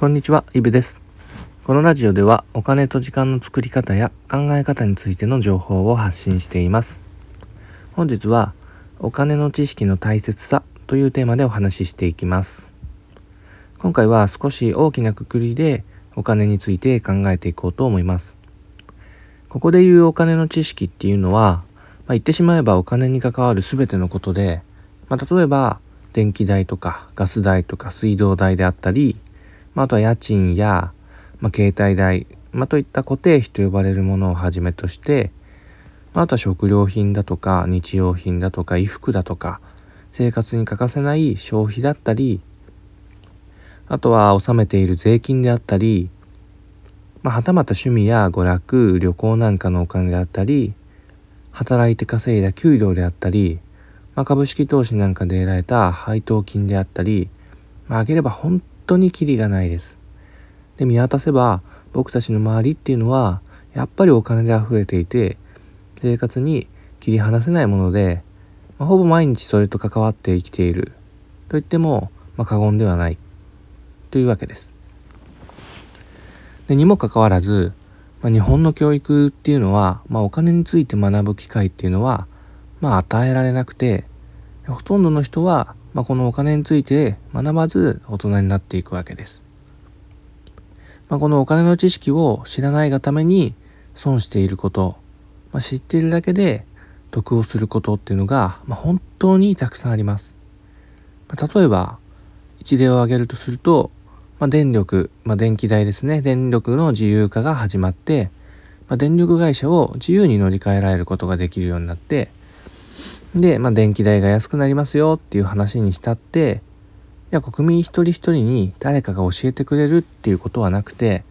こんにちは、イブです。このラジオではお金と時間の作り方や考え方についての情報を発信しています。本日はお金の知識の大切さというテーマでお話ししていきます。今回は少し大きなくくりでお金について考えていこうと思います。ここで言うお金の知識っていうのは、まあ、言ってしまえばお金に関わる全てのことで、まあ、例えば電気代とかガス代とか水道代であったり、まあ、あとは家賃や、まあ、携帯代、まあ、といった固定費と呼ばれるものをはじめとして、まあ、あとは食料品だとか日用品だとか衣服だとか生活に欠かせない消費だったりあとは納めている税金であったり、まあ、はたまた趣味や娯楽旅行なんかのお金であったり働いて稼いだ給料であったり、まあ、株式投資なんかで得られた配当金であったり、まあ、あげれば本当にキリがないです。で、見渡せば僕たちの周りっていうのはやっぱりお金で溢れていて生活に切り離せないもので、まあ、ほぼ毎日それと関わって生きていると言っても、まあ、過言ではないというわけです。でにもかかわらず、まあ、日本の教育っていうのは、まあ、お金について学ぶ機会っていうのは、まあ、与えられなくてほとんどの人はまあ、このお金について学ばず大人になっていくわけです。まあ、このお金の知識を知らないがために損していること、まあ、知っているだけで得をすることっていうのが、まあ、本当にたくさんあります。まあ、例えば一例を挙げるとすると、まあ、電力、まあ、電気代ですね電力の自由化が始まって、まあ、電力会社を自由に乗り換えられることができるようになってで、まあ、電気代が安くなりますよっていう話にしたって、いや、国民一人一人に誰かが教えてくれるっていうことはなくて、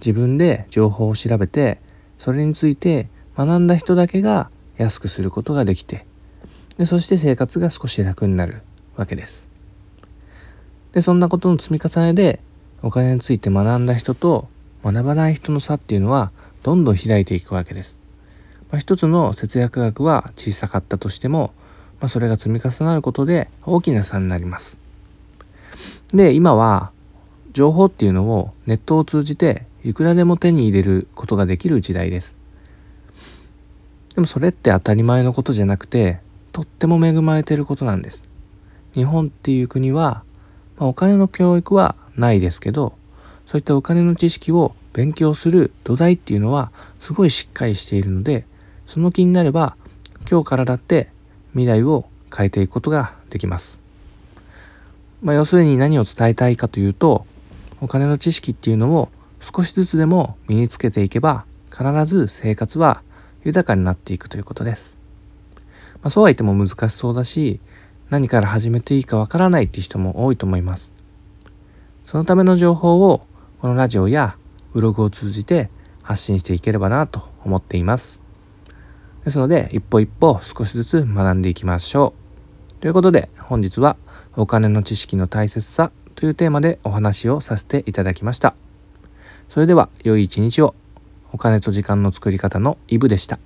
自分で情報を調べて、それについて学んだ人だけが安くすることができて、でそして生活が少し楽になるわけです。で、そんなことの積み重ねで、お金について学んだ人と学ばない人の差っていうのはどんどん開いていくわけです。まあ、一つの節約額は小さかったとしても、まあ、それが積み重なることで大きな差になります。で、今は情報っていうのをネットを通じていくらでも手に入れることができる時代です。でもそれって当たり前のことじゃなくて、とっても恵まれていることなんです。日本っていう国は、まあ、お金の教育はないですけど、そういったお金の知識を勉強する土台っていうのはすごいしっかりしているので、その気になれば今日からだって未来を変えていくことができます。まあ、要するに何を伝えたいかというとお金の知識っていうのを少しずつでも身につけていけば必ず生活は豊かになっていくということです。まあ、そうは言っても難しそうだし何から始めていいかわからないっていう人も多いと思います。そのための情報をこのラジオやブログを通じて発信していければなと思っています。ですので、一歩一歩少しずつ学んでいきましょう。ということで、本日はお金の知識の大切さというテーマでお話をさせていただきました。それでは、良い一日を。お金と時間の作り方のイブでした。